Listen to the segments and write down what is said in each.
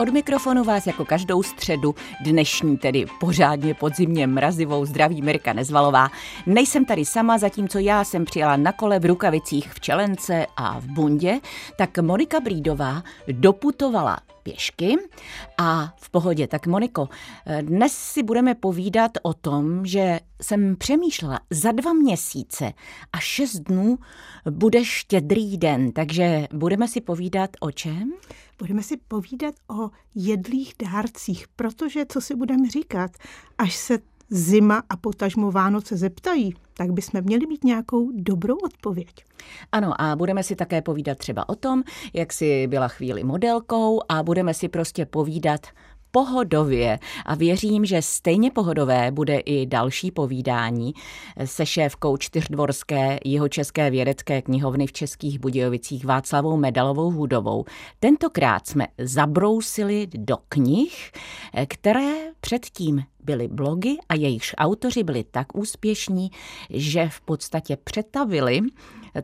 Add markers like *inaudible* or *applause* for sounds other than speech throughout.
Od mikrofonu vás jako každou středu, dnešní tedy pořádně podzimně mrazivou, zdraví Mirka Nezvalová. Nejsem tady sama, zatímco já jsem přijela na kole v rukavicích v Čelence a v Bundě, tak Monika Brídová doputovala pěšky a v pohodě. Tak Moniko, dnes si budeme povídat o tom, že jsem přemýšlela, za dva měsíce a šest dnů bude štědrý den, takže budeme si povídat o čem? Budeme si povídat o jedlých dárcích, protože co si budeme říkat, až se zima a potažmo Vánoce zeptají, tak bychom měli mít nějakou dobrou odpověď. Ano, a budeme si také povídat třeba o tom, jak si byla chvíli modelkou a budeme si prostě povídat pohodově a věřím, že stejně pohodové bude i další povídání se šéfkou čtyřdvorské jeho české vědecké knihovny v Českých Budějovicích Václavou Medalovou Hudovou. Tentokrát jsme zabrousili do knih, které předtím byly blogy a jejichž autoři byli tak úspěšní, že v podstatě přetavili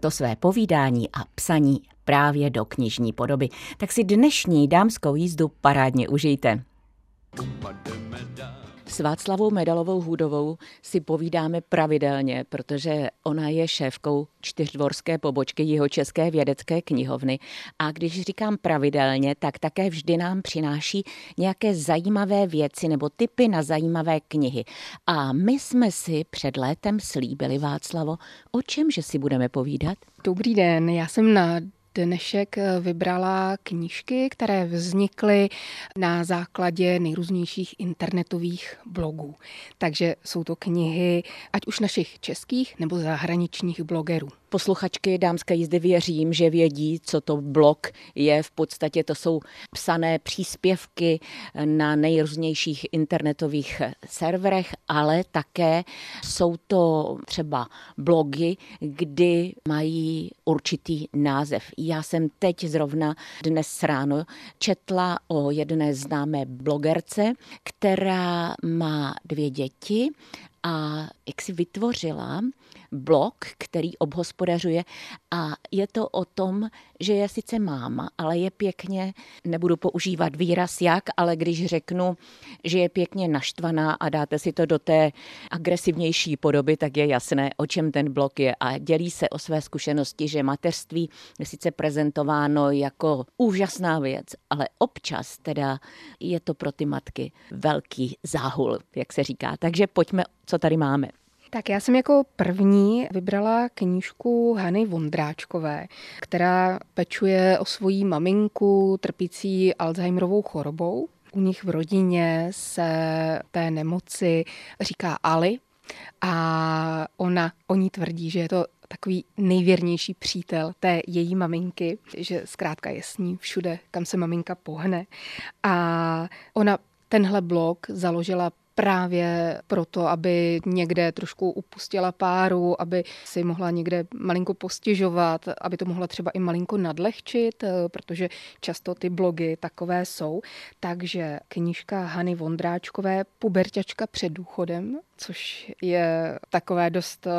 to své povídání a psaní právě do knižní podoby. Tak si dnešní dámskou jízdu parádně užijte. S Václavou Medalovou Hudovou si povídáme pravidelně, protože ona je šéfkou čtyřdvorské pobočky jeho České vědecké knihovny. A když říkám pravidelně, tak také vždy nám přináší nějaké zajímavé věci nebo typy na zajímavé knihy. A my jsme si před létem slíbili, Václavo, o čem, že si budeme povídat? Dobrý den, já jsem na dnešek eh, vybrala knížky, které vznikly na základě nejrůznějších internetových blogů. Takže jsou to knihy ať už našich českých nebo zahraničních blogerů. Posluchačky dámské jízdy věřím, že vědí, co to blog je. V podstatě to jsou psané příspěvky na nejrůznějších internetových serverech, ale také jsou to třeba blogy, kdy mají určitý název. Já jsem teď zrovna dnes ráno četla o jedné známé blogerce, která má dvě děti a jak si vytvořila blok, který obhospodařuje a je to o tom, že je sice máma, ale je pěkně, nebudu používat výraz jak, ale když řeknu, že je pěkně naštvaná a dáte si to do té agresivnější podoby, tak je jasné, o čem ten blok je a dělí se o své zkušenosti, že mateřství je sice prezentováno jako úžasná věc, ale občas teda je to pro ty matky velký záhul, jak se říká. Takže pojďme, co tady máme. Tak já jsem jako první vybrala knížku Hany Vondráčkové, která pečuje o svoji maminku trpící Alzheimerovou chorobou. U nich v rodině se té nemoci říká Ali a ona o ní tvrdí, že je to takový nejvěrnější přítel té její maminky, že zkrátka je s ní všude, kam se maminka pohne. A ona tenhle blog založila právě proto, aby někde trošku upustila páru, aby si mohla někde malinko postižovat, aby to mohla třeba i malinko nadlehčit, eh, protože často ty blogy takové jsou. Takže knížka Hany Vondráčkové Puberťačka před důchodem, což je takové dost, eh,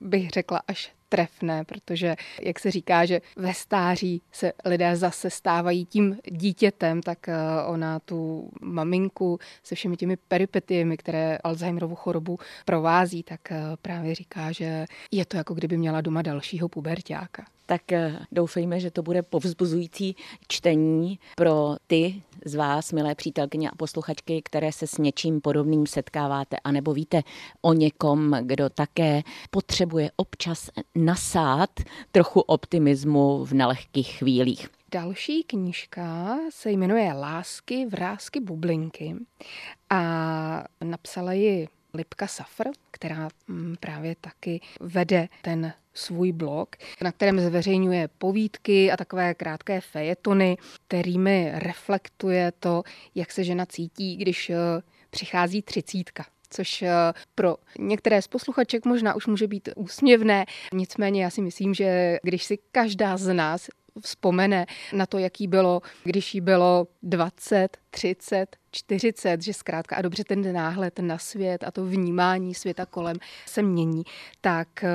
bych řekla, až trefné, protože, jak se říká, že ve stáří se lidé zase stávají tím dítětem, tak eh, ona tu maminku se všemi těmi peripetiemi, které Alzheimerovu chorobu provází, tak eh, právě říká, že je to jako kdyby měla doma dalšího pubertáka tak eh, doufejme, že to bude povzbuzující čtení pro ty z vás, milé přítelkyně a posluchačky, které se s něčím podobným setkáváte, anebo víte o někom, kdo také potřebuje občas nasát trochu optimismu v nelehkých chvílích. Další knížka se jmenuje Lásky, vrázky, bublinky a napsala ji Lipka Safr, která mm, právě taky vede ten svůj blog, na kterém zveřejňuje povídky a takové krátké fejetony, kterými reflektuje to, jak se žena cítí, když eh, přichází třicítka což eh, pro některé z posluchaček možná už může být úsměvné. Nicméně já si myslím, že když si každá z nás vzpomene na to, jaký bylo, když jí bylo 20, 30, 40, že zkrátka a dobře ten náhled na svět a to vnímání světa kolem se mění, tak eh,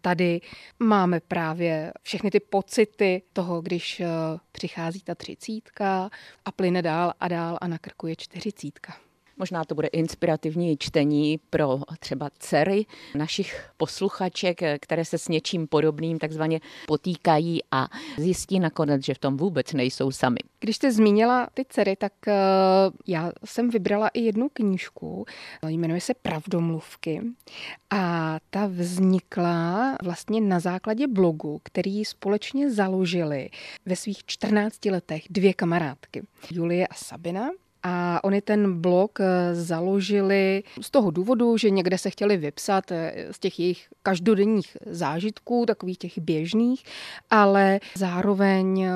tady máme právě všechny ty pocity toho, když eh, přichází ta třicítka a plyne dál a dál a na krku je čtyřicítka. Možná to bude inspirativní čtení pro třeba dcery našich posluchaček, které se s něčím podobným takzvaně potýkají a zjistí nakonec, že v tom vůbec nejsou sami. Když jste zmínila ty dcery, tak eh, já jsem vybrala i jednu knížku, jmenuje se Pravdomluvky a ta vznikla vlastně na základě blogu, který společně založili ve svých 14 letech dvě kamarádky, Julie a Sabina. A oni ten blog eh, založili z toho důvodu, že někde se chtěli vypsat eh, z těch jejich každodenních zážitků, takových těch běžných, ale zároveň eh,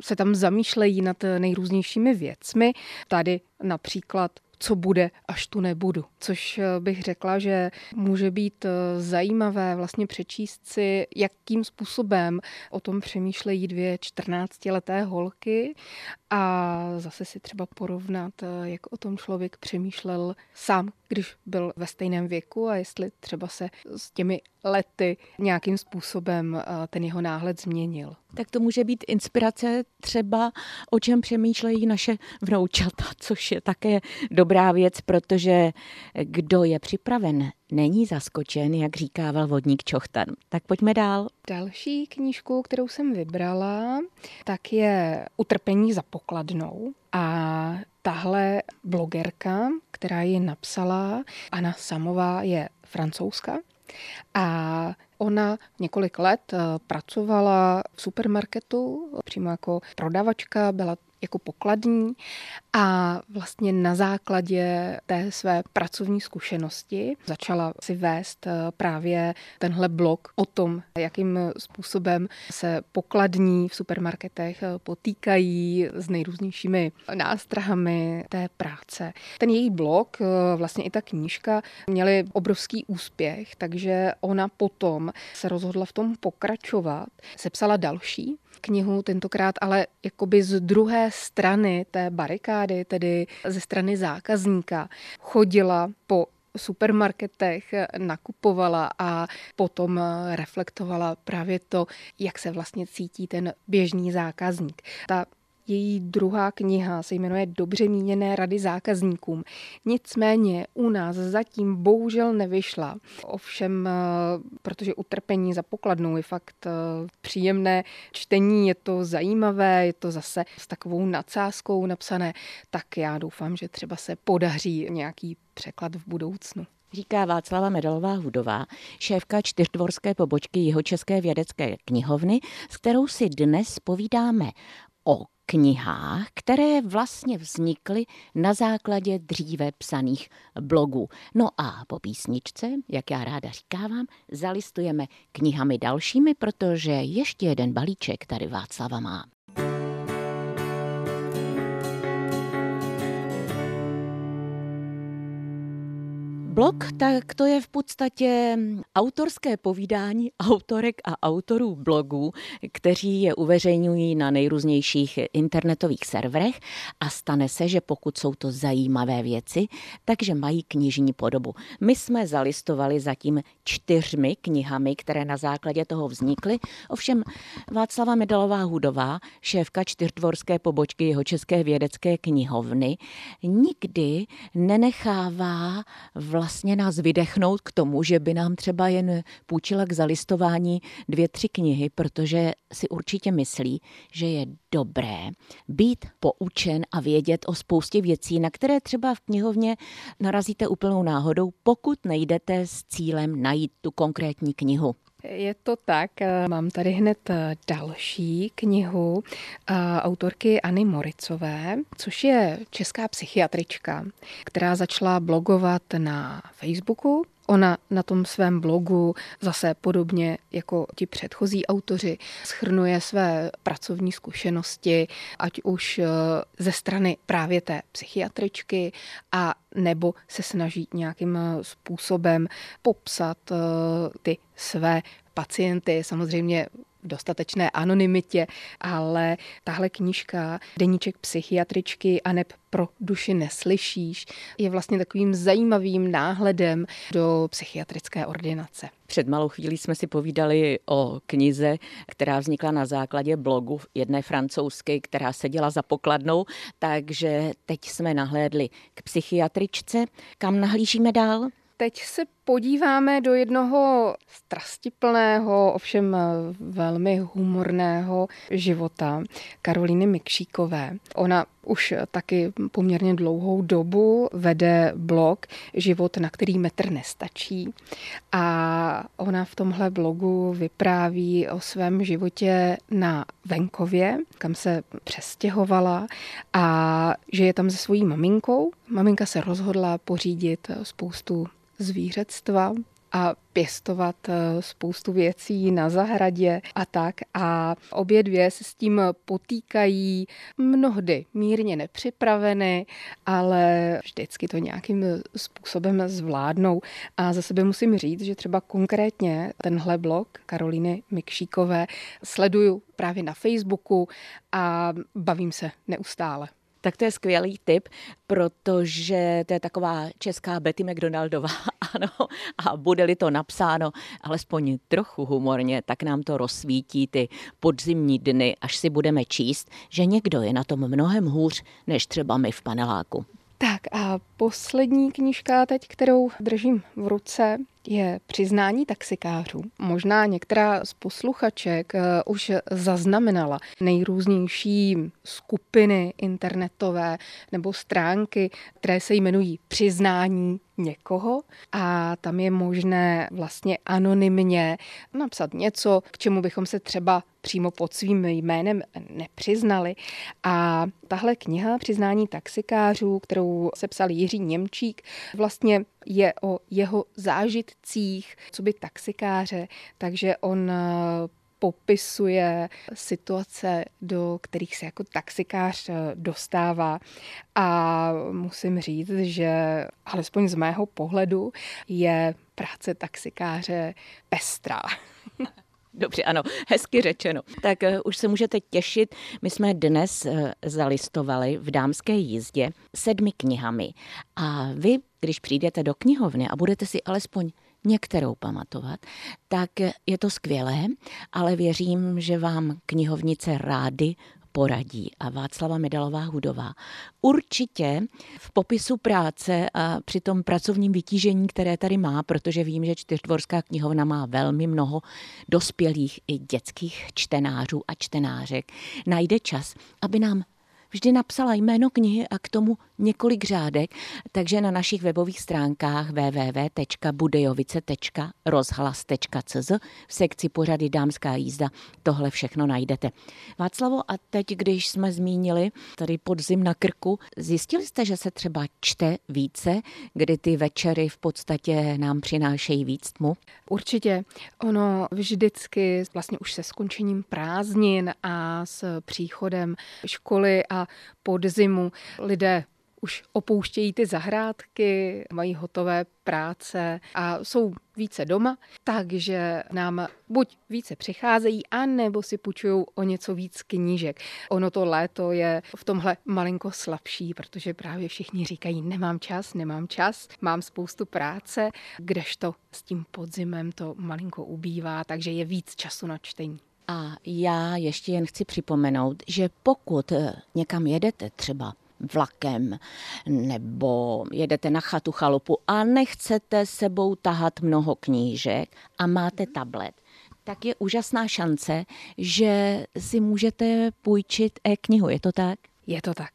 se tam zamýšlejí nad nejrůznějšími věcmi. Tady například co bude, až tu nebudu. Což eh, bych řekla, že může být eh, zajímavé vlastně přečíst si, jakým způsobem o tom přemýšlejí dvě 14-leté holky a zase si třeba porovnat, eh, jak o tom člověk přemýšlel sám, když byl ve stejném věku a jestli třeba se s těmi lety nějakým způsobem ten jeho náhled změnil. Tak to může být inspirace třeba, o čem přemýšlejí naše vnoučata, *laughs* což je také dobrá věc, protože kdo je připraven, není zaskočen, jak říkával vodník Čochtan. Tak pojďme dál. Další knížku, kterou jsem vybrala, tak je Utrpení za pokladnou. A tahle blogerka, která ji napsala, Anna Samová, je francouzska. A Ona několik let eh, pracovala v supermarketu, přímo jako prodavačka, byla jako pokladní a vlastně na základě té své pracovní zkušenosti začala si vést eh, právě tenhle blog o tom, jakým způsobem se pokladní v supermarketech eh, potýkají s nejrůznějšími nástrahami té práce. Ten její blog, vlastně i ta knížka, měly obrovský úspěch, takže ona potom se rozhodla v tom pokračovat. Sepsala další knihu, tentokrát ale jakoby z druhé strany té barikády, tedy ze strany zákazníka. Chodila po supermarketech nakupovala a potom reflektovala právě to, jak se vlastně cítí ten běžný zákazník. Ta její druhá kniha se jmenuje Dobře míněné rady zákazníkům. Nicméně u nás zatím bohužel nevyšla. Ovšem, eh, protože utrpení za pokladnou je fakt eh, příjemné čtení, je to zajímavé, je to zase s takovou nadsázkou napsané, tak já doufám, že třeba se podaří nějaký překlad v budoucnu. Říká Václava Medalová Hudová, šéfka čtyřdvorské pobočky Jihočeské vědecké knihovny, s kterou si dnes povídáme o knihách, které vlastně vznikly na základě dříve psaných blogů. No a po písničce, jak já ráda říkávám, zalistujeme knihami dalšími, protože ještě jeden balíček tady Václava má. Blog, tak to je v podstatě autorské povídání autorek a autorů blogů, kteří je uveřejňují na nejrůznějších internetových serverech a stane se, že pokud jsou to zajímavé věci, takže mají knižní podobu. My jsme zalistovali zatím čtyřmi knihami, které na základě toho vznikly. Ovšem Václava Medalová Hudová, šéfka čtyřdvorské pobočky jeho české vědecké knihovny, nikdy nenechává vlastně vlastně nás vydechnout k tomu, že by nám třeba jen půjčila k zalistování dvě, tři knihy, protože si určitě myslí, že je dobré být poučen a vědět o spoustě věcí, na které třeba v knihovně narazíte úplnou náhodou, pokud nejdete s cílem najít tu konkrétní knihu. Je to tak. Mám tady hned další knihu autorky Anny Moricové, což je česká psychiatrička, která začala blogovat na Facebooku Ona na tom svém blogu zase podobně jako ti předchozí autoři schrnuje své pracovní zkušenosti, ať už eh, ze strany právě té psychiatričky a nebo se snaží nějakým eh, způsobem popsat eh, ty své pacienty. Samozřejmě dostatečné anonymitě, ale tahle knížka Deníček psychiatričky a neb pro duši neslyšíš je vlastně takovým zajímavým náhledem do psychiatrické ordinace. Před malou chvílí jsme si povídali o knize, která vznikla na základě blogu jedné francouzské, která seděla za pokladnou, takže teď jsme nahlédli k psychiatričce. Kam nahlížíme dál? Teď se podíváme do jednoho strastiplného, ovšem velmi humorného života Karolíny Mikšíkové. Ona už taky poměrně dlouhou dobu vede blog Život, na který metr nestačí. A ona v tomhle blogu vypráví o svém životě na venkově, kam se přestěhovala a že je tam se svojí maminkou. Maminka se rozhodla pořídit spoustu zvířectva a pěstovat eh, spoustu věcí na zahradě a tak. A obě dvě se s tím potýkají mnohdy mírně nepřipraveny, ale vždycky to nějakým způsobem zvládnou. A za sebe musím říct, že třeba konkrétně tenhle blog Karolíny Mikšíkové sleduju právě na Facebooku a bavím se neustále. Tak to je skvělý tip, protože to je taková česká Betty McDonaldová, *laughs* ano, a bude-li to napsáno alespoň trochu humorně, tak nám to rozsvítí ty podzimní dny, až si budeme číst, že někdo je na tom mnohem hůř, než třeba my v paneláku. Tak a poslední knížka teď, kterou držím v ruce, je přiznání taxikářů. Možná některá z posluchaček uh, už zaznamenala nejrůznější skupiny internetové nebo stránky, které se jmenují přiznání někoho a tam je možné vlastně anonymně napsat něco, k čemu bychom se třeba přímo pod svým jménem nepřiznali. A tahle kniha Přiznání taxikářů, kterou sepsal Jiří Němčík, vlastně je o jeho zážitcích, co by taxikáře, takže on eh, popisuje situace, do kterých se jako taxikář eh, dostává. A musím říct, že alespoň z mého pohledu je práce taxikáře pestrá. Dobře, ano, hezky řečeno. Tak uh, už se můžete těšit. My jsme dnes uh, zalistovali v dámské jízdě sedmi knihami. A vy, když přijdete do knihovny a budete si alespoň některou pamatovat, tak je to skvělé, ale věřím, že vám knihovnice rády poradí a Václava Medalová Hudová. Určitě v popisu práce a při tom pracovním vytížení, které tady má, protože vím, že čtyřdvorská knihovna má velmi mnoho dospělých i dětských čtenářů a čtenářek, najde čas, aby nám vždy napsala jméno knihy a k tomu několik řádek, takže na našich webových stránkách www.budejovice.rozhlas.cz v sekci pořady Dámská jízda tohle všechno najdete. Václavo, a teď, když jsme zmínili tady podzim na krku, zjistili jste, že se třeba čte více, kdy ty večery v podstatě nám přinášejí víc tmu? Určitě. Ono vždycky vlastně už se skončením prázdnin a s příchodem školy a podzimu lidé už opouštějí ty zahrádky, mají hotové práce a jsou více doma, takže nám buď více přicházejí, anebo si půjčují o něco víc knížek. Ono to léto je v tomhle malinko slabší, protože právě všichni říkají, nemám čas, nemám čas, mám spoustu práce, kdežto s tím podzimem to malinko ubývá, takže je víc času na čtení. A já ještě jen chci připomenout, že pokud eh, někam jedete třeba vlakem nebo jedete na chatu chalupu a nechcete sebou tahat mnoho knížek a máte tablet, tak je úžasná šance, že si můžete půjčit e-knihu. Je to tak? Je to tak.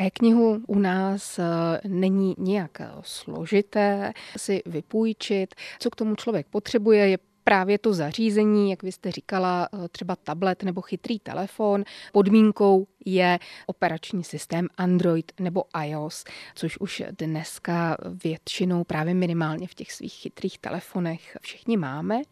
E-knihu u nás eh, není nějak složité si vypůjčit. Co k tomu člověk potřebuje, je právě to zařízení, jak vy jste říkala, eh, třeba tablet nebo chytrý telefon. Podmínkou je operační systém Android nebo iOS, což už dneska většinou právě minimálně v těch svých chytrých telefonech všichni máme.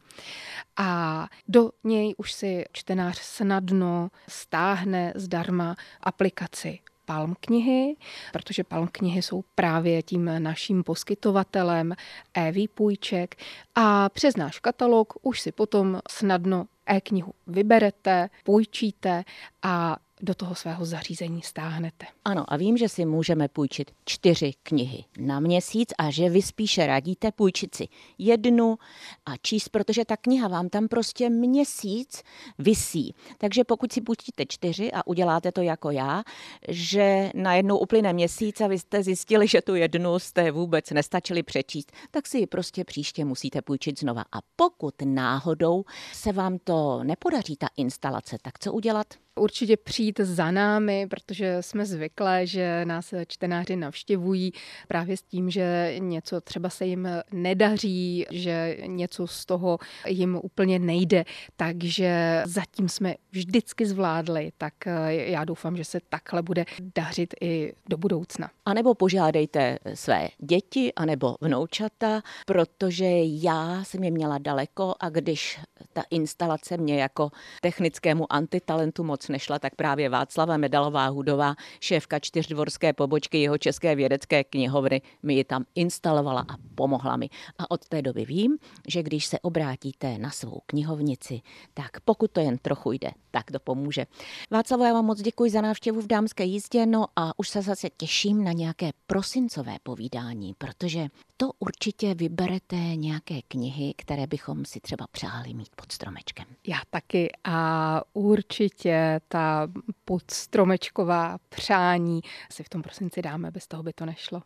A do něj už si čtenář snadno stáhne zdarma aplikaci Palm knihy, protože Palm knihy jsou právě tím naším poskytovatelem e-výpůjček a přes náš katalog už si potom snadno e-knihu vyberete, půjčíte a do toho svého zařízení stáhnete. Ano, a vím, že si můžeme půjčit čtyři knihy na měsíc a že vy spíše radíte půjčit si jednu a číst, protože ta kniha vám tam prostě měsíc visí. Takže pokud si půjčíte čtyři a uděláte to jako já, že najednou uplyne měsíc a vy jste zjistili, že tu jednu jste vůbec nestačili přečíst, tak si ji prostě příště musíte půjčit znova. A pokud náhodou se vám to nepodaří, ta instalace, tak co udělat? Určitě přijít za námi, protože jsme zvyklé, že nás čtenáři navštěvují právě s tím, že něco třeba se jim nedaří, že něco z toho jim úplně nejde, takže zatím jsme vždycky zvládli, tak já doufám, že se takhle bude dařit i do budoucna. A nebo požádejte své děti, anebo vnoučata, protože já jsem je měla daleko a když ta instalace mě jako technickému antitalentu moc nešla, tak právě Václava Medalová Hudová, šéfka čtyřdvorské pobočky jeho české vědecké knihovny, mi ji tam instalovala a pomohla mi. A od té doby vím, že když se obrátíte na svou knihovnici, tak pokud to jen trochu jde, tak to pomůže. Václavo, já vám moc děkuji za návštěvu v dámské jízdě, no a už se zase těším na nějaké prosincové povídání, protože to určitě vyberete nějaké knihy, které bychom si třeba přáli mít pod stromečkem. Já taky a určitě ta podstromečková přání si v tom prosinci dáme, bez toho by to nešlo.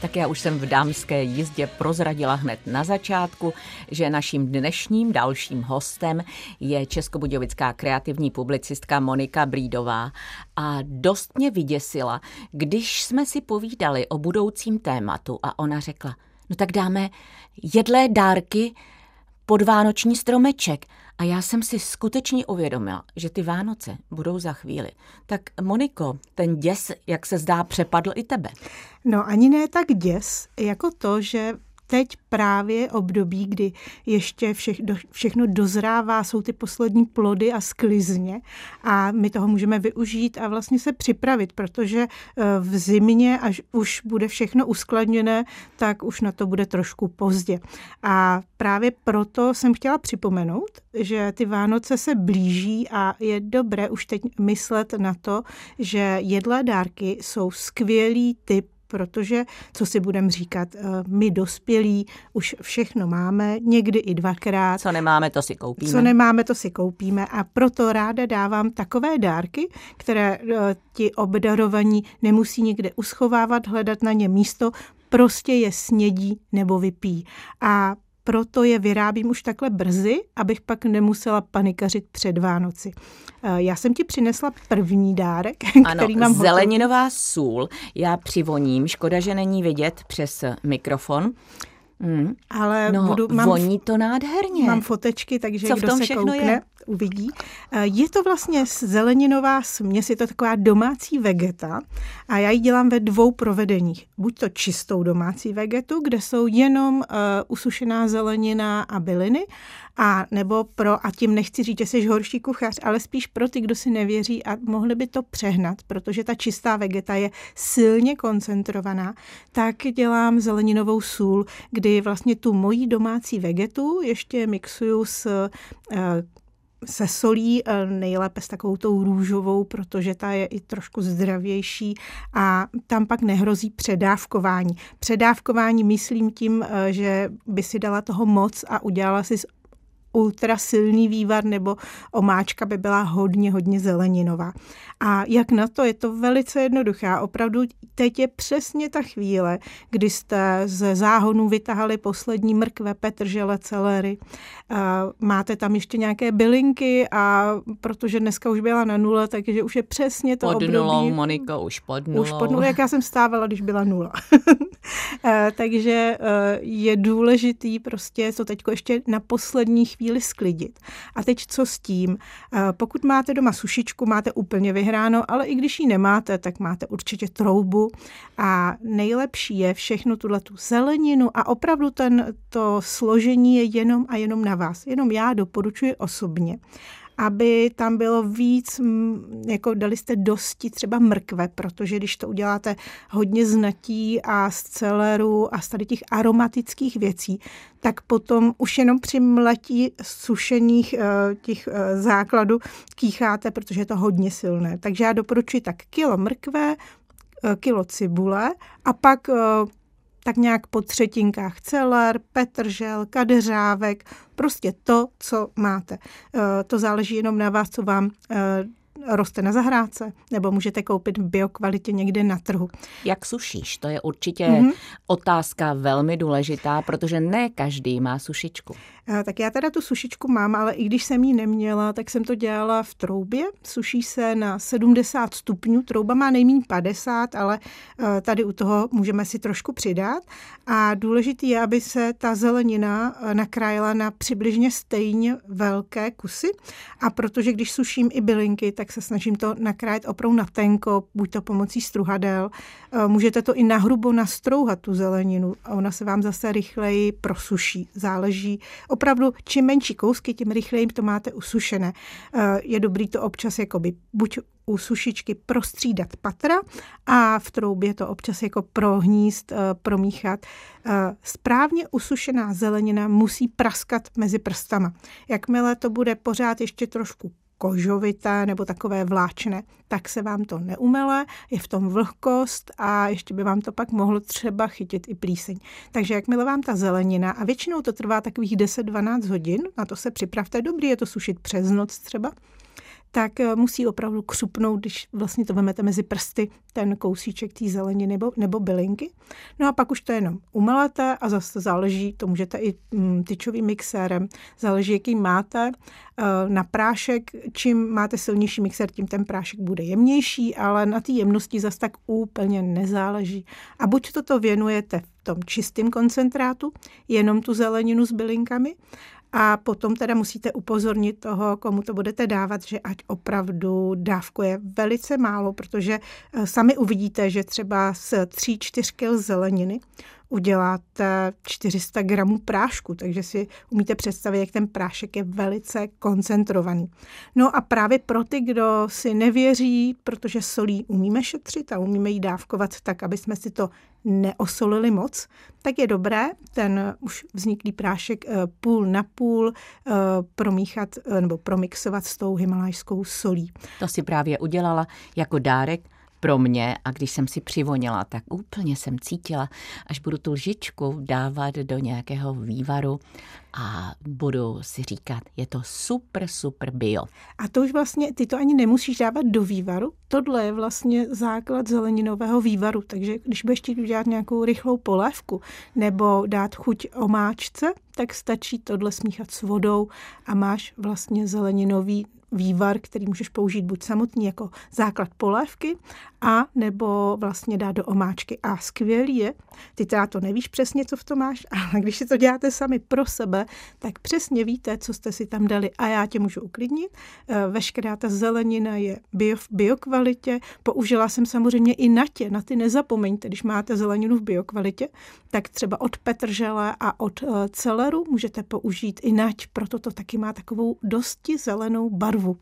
Tak já už jsem v dámské jízdě prozradila hned na začátku, že naším dnešním dalším hostem je českobudějovická kreativní publicistka Monika Brídová. A dost mě vyděsila, když jsme si povídali o budoucím tématu a ona řekla, no tak dáme jedlé dárky pod vánoční stromeček. A já jsem si skutečně uvědomila, že ty Vánoce budou za chvíli. Tak Moniko, ten děs, jak se zdá, přepadl i tebe. No ani ne tak děs, jako to, že teď právě období, kdy ještě vše, do, všechno dozrává, jsou ty poslední plody a sklizně a my toho můžeme využít a vlastně se připravit, protože eh, v zimě, až už bude všechno uskladněné, tak už na to bude trošku pozdě. A právě proto jsem chtěla připomenout, že ty Vánoce se blíží a je dobré už teď myslet na to, že jedlé dárky jsou skvělý typ protože, co si budeme říkat, eh, my dospělí už všechno máme, někdy i dvakrát. Co nemáme, to si koupíme. Co nemáme, to si koupíme a proto ráda dávám takové dárky, které eh, ti obdarovaní nemusí někde uschovávat, hledat na ně místo, prostě je snědí nebo vypí. A proto je vyrábím už takhle brzy, abych pak nemusela panikařit před Vánoci. Eh, já jsem ti přinesla první dárek, *laughs* ano, který mám zeleninová hotový. sůl. Já přivoním, škoda, že není vidět přes mikrofon. Mm. Ale no, budu, mám, voní to nádherně. Mám fotečky, takže Co kdo se koukne, je? Uvidí. Eh, je to vlastně zeleninová směs, je to taková domácí vegeta a já ji dělám ve dvou provedeních. Buď to čistou domácí vegetu, kde jsou jenom uh, usušená zelenina a byliny, a nebo pro, a tím nechci říct, že jsi horší kuchař, ale spíš pro ty, kdo si nevěří a mohli by to přehnat, protože ta čistá vegeta je silně koncentrovaná, tak dělám zeleninovou sůl, kdy vlastně tu mojí domácí vegetu ještě mixuju s uh, se solí, eh, nejlépe s takovou tou růžovou, protože ta je i trošku zdravější a tam pak nehrozí předávkování. Předávkování myslím tím, eh, že by si dala toho moc a udělala si ultra silný vývar nebo omáčka by byla hodně, hodně zeleninová. A jak na to? Je to velice jednoduché. Opravdu teď je přesně ta chvíle, kdy jste ze záhonu vytahali poslední mrkve, petržele, celery. Máte tam ještě nějaké bylinky a protože dneska už byla na nule, takže už je přesně to pod období. nulou, Moniko, už pod nulou. Už pod nulou, jak já jsem stávala, když byla nula. *laughs* takže je důležitý prostě to teď ještě na poslední chvíli sklidit. A teď co s tím? Pokud máte doma sušičku, máte úplně vyhráno, ale i když ji nemáte, tak máte určitě troubu a nejlepší je všechno tuhle tu zeleninu a opravdu ten, to složení je jenom a jenom na vás. Jenom já doporučuji osobně aby tam bylo víc, jako dali jste dosti třeba mrkve, protože když to uděláte hodně znatí a z celeru a z tady těch aromatických věcí, tak potom už jenom při mletí sušených eh, těch eh, základů kýcháte, protože je to hodně silné. Takže já doporučuji tak kilo mrkve, eh, kilo cibule a pak tak nějak po třetinkách celer, petržel, kadeřávek, prostě to, co máte. To záleží jenom na vás, co vám roste na zahrádce, nebo můžete koupit v biokvalitě někde na trhu. Jak sušíš? To je určitě mm-hmm. otázka velmi důležitá, protože ne každý má sušičku. Tak já teda tu sušičku mám, ale i když jsem ji neměla, tak jsem to dělala v troubě. Suší se na 70 stupňů, trouba má nejméně 50, ale eh, tady u toho můžeme si trošku přidat. A důležité je, aby se ta zelenina eh, nakrájela na přibližně stejně velké kusy. A protože když suším i bylinky, tak se snažím to nakrájet opravdu na tenko, buď to pomocí struhadel. Eh, můžete to i nahrubo nastrouhat, tu zeleninu, a ona se vám zase rychleji prosuší. Záleží opravdu, čím menší kousky, tím rychleji to máte usušené. Eh, je dobrý to občas jakoby buď u sušičky prostřídat patra a v troubě to občas jako prohníst, eh, promíchat. Správně usušená zelenina musí praskat mezi prstama. Jakmile to bude pořád ještě trošku kožovité nebo takové vláčné, tak se vám to neumele, je v tom vlhkost a ještě by vám to pak mohlo třeba chytit i plíseň. Takže jakmile vám ta zelenina, a většinou to trvá takových 10-12 hodin, na to se připravte, dobrý je to sušit přes noc třeba, tak eh, musí opravdu křupnout, když vlastně to vemete mezi prsty, ten kousíček té zeleniny nebo, nebo bylinky. No a pak už to jenom umelete a zase záleží, to můžete i mm, tyčovým mixérem, záleží, jaký máte. Eh, na prášek, čím máte silnější mixér, tím ten prášek bude jemnější, ale na té jemnosti zase tak úplně nezáleží. A buď toto věnujete v tom čistém koncentrátu, jenom tu zeleninu s bylinkami, a potom teda musíte upozornit toho, komu to budete dávat, že ať opravdu dávkuje velice málo, protože eh, sami uvidíte, že třeba z 3-4 kg zeleniny uděláte 400 gramů prášku, takže si umíte představit, jak ten prášek je velice koncentrovaný. No a právě pro ty, kdo si nevěří, protože solí umíme šetřit a umíme jí dávkovat tak, aby jsme si to neosolili moc, tak je dobré ten už vzniklý prášek eh, půl na půl eh, promíchat eh, nebo promixovat s tou himalajskou solí. To si právě udělala jako dárek pro mě a když jsem si přivonila, tak úplně jsem cítila, až budu tu lžičku dávat do nějakého vývaru a budu si říkat, je to super, super bio. A to už vlastně, ty to ani nemusíš dávat do vývaru, tohle je vlastně základ zeleninového vývaru, takže když budeš chtít udělat nějakou rychlou polévku nebo dát chuť omáčce, tak stačí tohle smíchat s vodou a máš vlastně zeleninový vývar, který můžeš použít buď samotný jako základ polévky, a nebo vlastně dát do omáčky. A skvělý je, ty teda to nevíš přesně, co v tom máš, *laughs* ale když si to děláte sami pro sebe, tak přesně víte, co jste si tam dali. A já tě můžu uklidnit. Eh, veškerá ta zelenina je bio, v biokvalitě. Použila jsem samozřejmě i na tě, na ty nezapomeňte, když máte zeleninu v biokvalitě, tak třeba od petržele a od eh, celeru můžete použít i nať, proto to taky má takovou dosti zelenou barvu. vous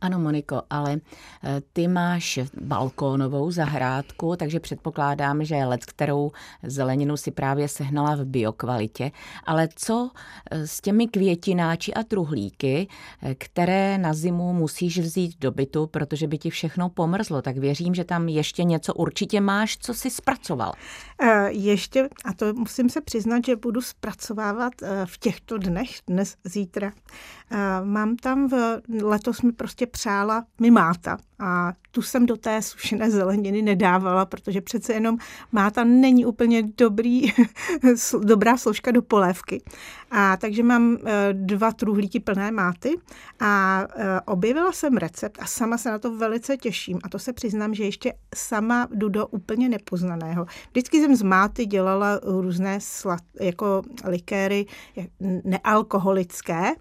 Ano, Moniko, ale eh, ty máš balkónovou zahrádku, takže předpokládám, že let, kterou zeleninu si právě sehnala v biokvalitě. Ale co eh, s těmi květináči a truhlíky, eh, které na zimu musíš vzít do bytu, protože by ti všechno pomrzlo, tak věřím, že tam ještě něco určitě máš, co si zpracoval. Ještě, a to musím se přiznat, že budu zpracovávat v těchto dnech, dnes, zítra. Mám tam v, letos mi prostě přála mi máta a tu jsem do té sušené zeleniny nedávala, protože přece jenom máta není úplně dobrý, *laughs* dobrá složka do polévky. A takže mám eh, dva truhlíky plné máty a eh, objevila jsem recept a sama se na to velice těším. A to se přiznám, že ještě sama jdu do úplně nepoznaného. Vždycky jsem z máty dělala různé slad, jako likéry nealkoholické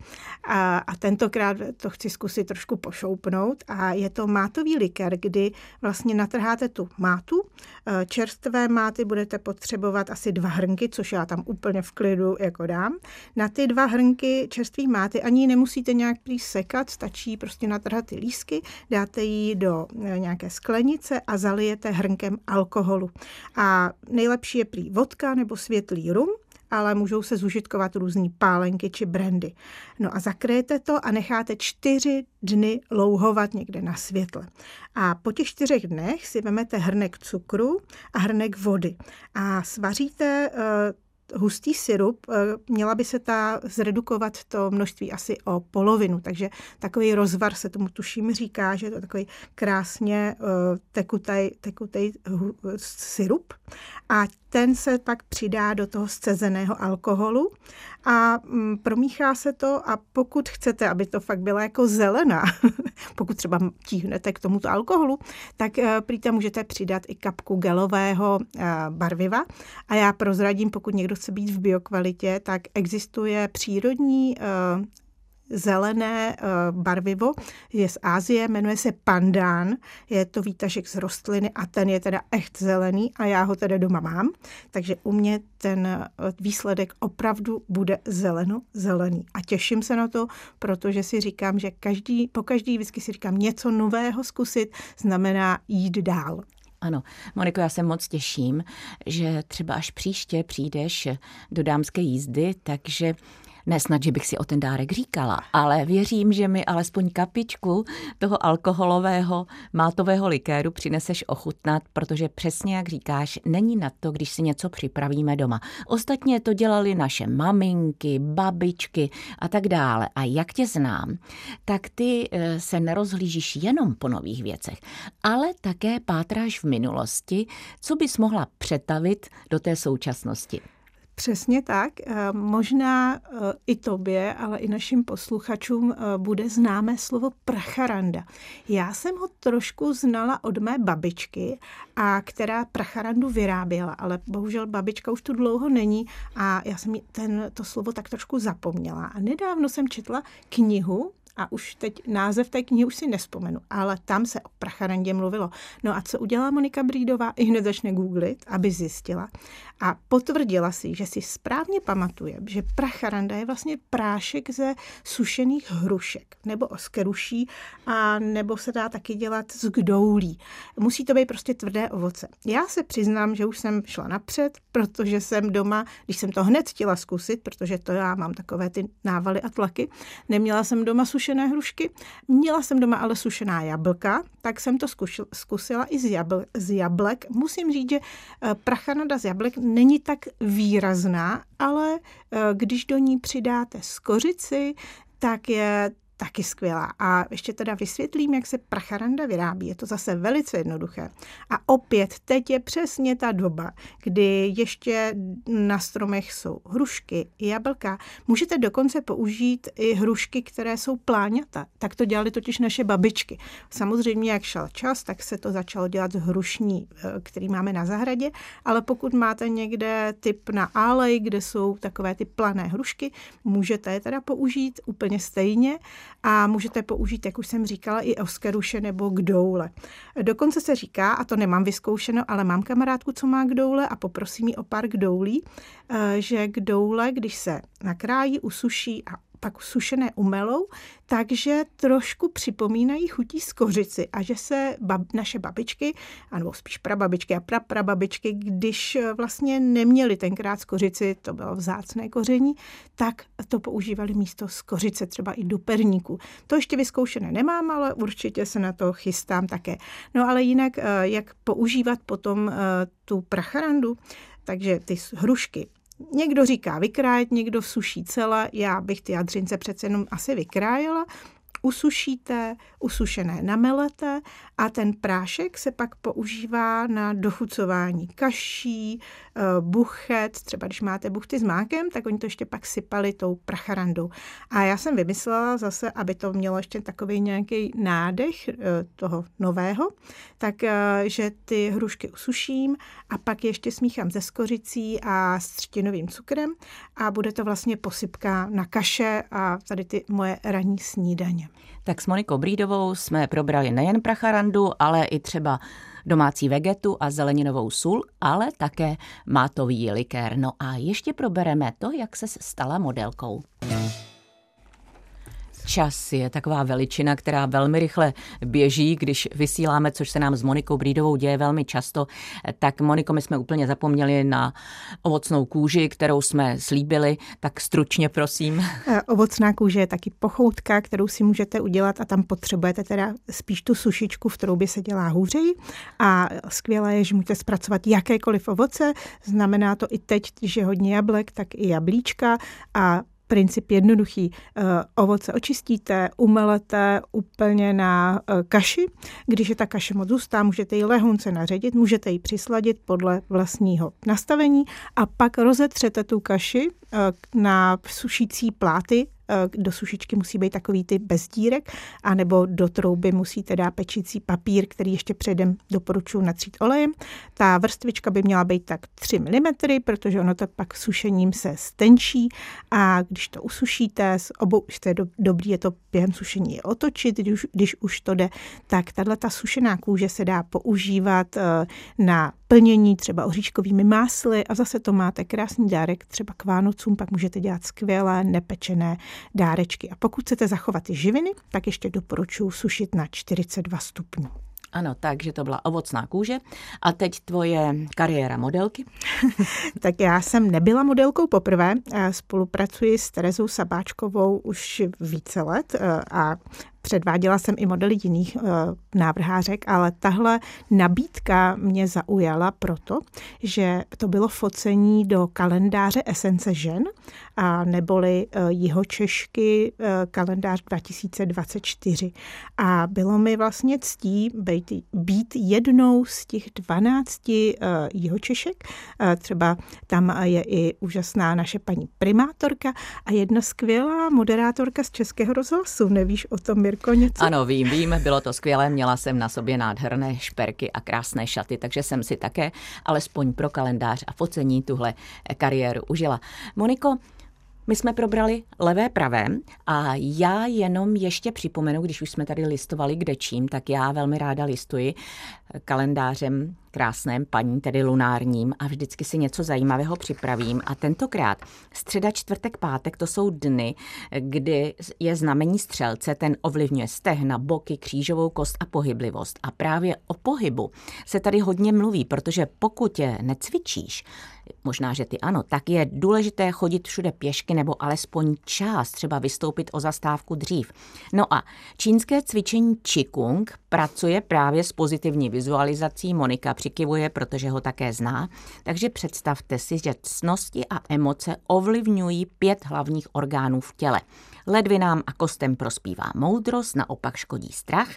a, a tentokrát to chci zkusit trošku pošoupnout a je to mátový likér, kdy vlastně natrháte tu mátu. Eh, čerstvé máty budete potřebovat asi dva hrnky, což já tam úplně v klidu jako dám. Na ty dva hrnky čerstvý máty ani nemusíte nějak sekat, stačí prostě natrhat ty lísky, dáte ji do eh, nějaké sklenice a zalijete hrnkem alkoholu. A nejlepší je prý vodka nebo světlý rum, ale můžou se zužitkovat různé pálenky či brandy. No a zakryjete to a necháte čtyři dny louhovat někde na světle. A po těch čtyřech dnech si vezmete hrnek cukru a hrnek vody a svaříte eh, hustý syrup, eh, měla by se ta zredukovat to množství asi o polovinu, takže takový rozvar se tomu tuším říká, že je to takový krásně eh, tekutej, tekutej syrup a ten se pak přidá do toho scezeného alkoholu a mm, promíchá se to a pokud chcete, aby to fakt byla jako zelená, *laughs* pokud třeba tíhnete k tomuto alkoholu, tak eh, prý tam můžete přidat i kapku gelového barviva. A já prozradím, pokud někdo chce být v biokvalitě, tak existuje přírodní eh, zelené eh, barvivo, je z Ázie, jmenuje se pandán, je to výtažek z rostliny a ten je teda echt zelený a já ho teda doma mám, takže u mě ten eh, výsledek opravdu bude zeleno-zelený a těším se na to, protože si říkám, že každý, po každý vždycky si říkám něco nového zkusit, znamená jít dál. Ano, Moniko, já se moc těším, že třeba až příště přijdeš do dámské jízdy, takže Nesnad, že bych si o ten dárek říkala, ale věřím, že mi alespoň kapičku toho alkoholového mátového likéru přineseš ochutnat, protože přesně jak říkáš, není na to, když si něco připravíme doma. Ostatně to dělali naše maminky, babičky a tak dále. A jak tě znám, tak ty eh, se nerozhlížíš jenom po nových věcech, ale také pátráš v minulosti, co bys mohla přetavit do té současnosti. Přesně tak. Eh, možná eh, i tobě, ale i našim posluchačům eh, bude známé slovo pracharanda. Já jsem ho trošku znala od mé babičky, a která pracharandu vyráběla, ale bohužel babička už tu dlouho není a já jsem ten, to slovo tak trošku zapomněla. A nedávno jsem četla knihu a už teď název té knihy už si nespomenu, ale tam se o pracharandě mluvilo. No a co udělala Monika Brídová? I hned začne googlit, aby zjistila. A potvrdila si, že si správně pamatuje, že pracharanda je vlastně prášek ze sušených hrušek nebo oskeruší a nebo se dá taky dělat z kdoulí. Musí to být prostě tvrdé ovoce. Já se přiznám, že už jsem šla napřed, protože jsem doma, když jsem to hned chtěla zkusit, protože to já mám takové ty návaly a tlaky, neměla jsem doma sušené hrušky. Měla jsem doma ale sušená jablka, tak jsem to zkusila i z, jabl, z jablek. Musím říct, že eh, prachanada z jablek není tak výrazná, ale eh, když do ní přidáte skořici, tak je taky skvělá. A ještě teda vysvětlím, jak se pracharanda vyrábí. Je to zase velice jednoduché. A opět, teď je přesně ta doba, kdy ještě na stromech jsou hrušky, jablka. Můžete dokonce použít i hrušky, které jsou pláňata. Tak to dělali totiž naše babičky. Samozřejmě, jak šel čas, tak se to začalo dělat z hrušní, eh, který máme na zahradě, ale pokud máte někde typ na álej, kde jsou takové ty plané hrušky, můžete je teda použít úplně stejně a můžete použít, jak už jsem říkala, i oskeruše nebo kdoule. Dokonce se říká, a to nemám vyzkoušeno, ale mám kamarádku, co má kdoule a poprosím ji o pár kdoulí, eh, že kdoule, když se nakrájí, usuší a pak sušené umelou, takže trošku připomínají chutí z kořici a že se bab, naše babičky, anebo spíš prababičky a praprababičky, když vlastně neměli tenkrát z kořici, to bylo vzácné koření, tak to používali místo z kořice, třeba i do perníku. To ještě vyzkoušené nemám, ale určitě se na to chystám také. No ale jinak, eh, jak používat potom eh, tu pracharandu, takže ty hrušky Někdo říká vykrájet, někdo suší celé, já bych ty jadřince přece jenom asi vykrájela, usušíte, usušené namelete a ten prášek se pak používá na dochucování kaší, eh, buchet, třeba když máte buchty s mákem, tak oni to ještě pak sypali tou pracharandou. A já jsem vymyslela zase, aby to mělo ještě takový nějaký nádech eh, toho nového, tak eh, ty hrušky usuším a pak ještě smíchám ze skořicí a s třtinovým cukrem a bude to vlastně posypka na kaše a tady ty moje ranní snídaně. Tak s Monikou Brídovou jsme probrali nejen pracharandu, ale i třeba domácí vegetu a zeleninovou sůl, ale také mátový likér. No a ještě probereme to, jak se stala modelkou. Čas je taková veličina, která velmi rychle běží, když vysíláme, což se nám s Monikou Brídovou děje velmi často. Tak Moniko, my jsme úplně zapomněli na ovocnou kůži, kterou jsme slíbili, tak stručně prosím. Ovocná kůže je taky pochoutka, kterou si můžete udělat a tam potřebujete teda spíš tu sušičku, v troubě se dělá hůřeji a skvělé je, že můžete zpracovat jakékoliv ovoce, znamená to i teď, že hodně jablek, tak i jablíčka a princip jednoduchý. Eh, ovoce očistíte, umelete úplně na eh, kaši. Když je ta kaše moc hustá, můžete ji lehonce naředit, můžete ji přisladit podle vlastního nastavení a pak rozetřete tu kaši eh, na sušící pláty do sušičky musí být takový ty bez dírek, anebo do trouby musíte dát pečicí papír, který ještě předem doporučuji natřít olejem. Ta vrstvička by měla být tak 3 mm, protože ono to pak sušením se stenčí. A když to usušíte, s obou, jste do, dobrý je to během sušení otočit, když, když už to jde, tak tahle ta sušená kůže se dá používat eh, na plnění třeba oříškovými másly. A zase to máte krásný dárek třeba k Vánocům, pak můžete dělat skvělé nepečené dárečky. A pokud chcete zachovat ty živiny, tak ještě doporučuji sušit na 42 stupňů. Ano, takže to byla ovocná kůže. A teď tvoje kariéra modelky? *laughs* tak já jsem nebyla modelkou poprvé. Spolupracuji s Terezou Sabáčkovou už více let a Předváděla jsem i modely jiných uh, návrhářek, ale tahle nabídka mě zaujala proto, že to bylo focení do kalendáře Esence žen, a neboli uh, Jihočešky uh, kalendář 2024. A bylo mi vlastně ctí být, být jednou z těch 12 uh, Jihočešek. Třeba tam je i úžasná naše paní primátorka a jedna skvělá moderátorka z Českého rozhlasu. Nevíš o tom, Mirko, něco? Ano, vím, vím, bylo to skvělé, měla jsem na sobě nádherné šperky a krásné šaty, takže jsem si také alespoň pro kalendář a focení tuhle kariéru užila. Moniko, my jsme probrali levé pravé a já jenom ještě připomenu, když už jsme tady listovali kde čím, tak já velmi ráda listuji kalendářem krásném paní, tedy lunárním a vždycky si něco zajímavého připravím. A tentokrát středa, čtvrtek, pátek, to jsou dny, kdy je znamení střelce, ten ovlivňuje stehna, boky, křížovou kost a pohyblivost. A právě o pohybu se tady hodně mluví, protože pokud je necvičíš, možná, že ty ano, tak je důležité chodit všude pěšky nebo alespoň čas, třeba vystoupit o zastávku dřív. No a čínské cvičení Qigong pracuje právě s pozitivní vizualizací. Monika přikivuje, protože ho také zná. Takže představte si, že cnosti a emoce ovlivňují pět hlavních orgánů v těle. Ledvinám a kostem prospívá moudrost, naopak škodí strach,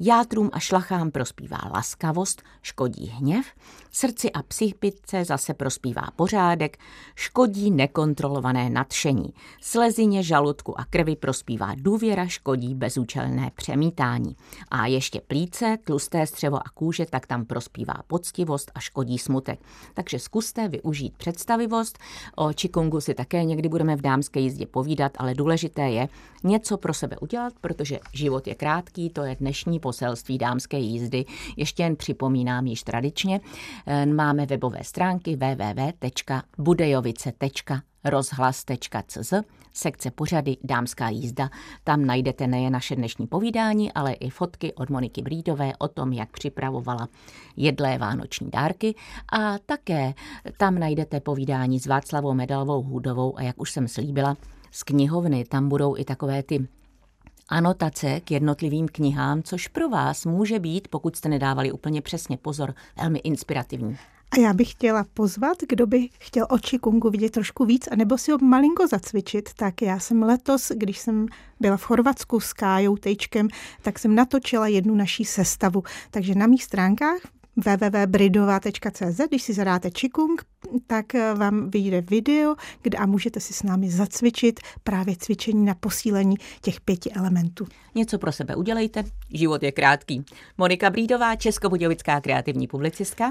játrům a šlachám prospívá laskavost, škodí hněv, srdci a psychice zase prospívá pořádek, škodí nekontrolované nadšení, slezině, žaludku a krvi prospívá důvěra, škodí bezúčelné přemítání. A ještě plíce, tlusté střevo a kůže, tak tam prospívá poctivost a škodí smutek. Takže zkuste využít představivost. O Čikungu si také někdy budeme v dámské jízdě povídat, ale důležité je něco pro sebe udělat, protože život je krátký, to je dnešní poselství dámské jízdy. Ještě jen připomínám již tradičně, eh, máme webové stránky www.budejovice.com rozhlas.cz, sekce pořady Dámská jízda. Tam najdete nejen naše dnešní povídání, ale i fotky od Moniky Brídové o tom, jak připravovala jedlé vánoční dárky a také tam najdete povídání s Václavou Medalovou Hudovou a jak už jsem slíbila, z knihovny. Tam budou i takové ty anotace k jednotlivým knihám, což pro vás může být, pokud jste nedávali úplně přesně pozor, velmi inspirativní. A já bych chtěla pozvat, kdo by chtěl o Qigongu vidět trošku víc, anebo si ho malinko zacvičit, tak já jsem letos, když jsem byla v Chorvatsku s Kájou Tejčkem, tak jsem natočila jednu naší sestavu. Takže na mých stránkách www.bridova.cz, když si zadáte Qigong, tak eh, vám vyjde video, kde a můžete si s námi zacvičit právě cvičení na posílení těch pěti elementů. Něco pro sebe udělejte, život je krátký. Monika Brídová, českobudějovická kreativní publicistka.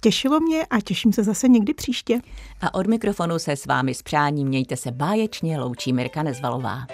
Těšilo mě a těším se zase někdy příště. A od mikrofonu se s vámi s přáním mějte se báječně, loučí Mirka Nezvalová.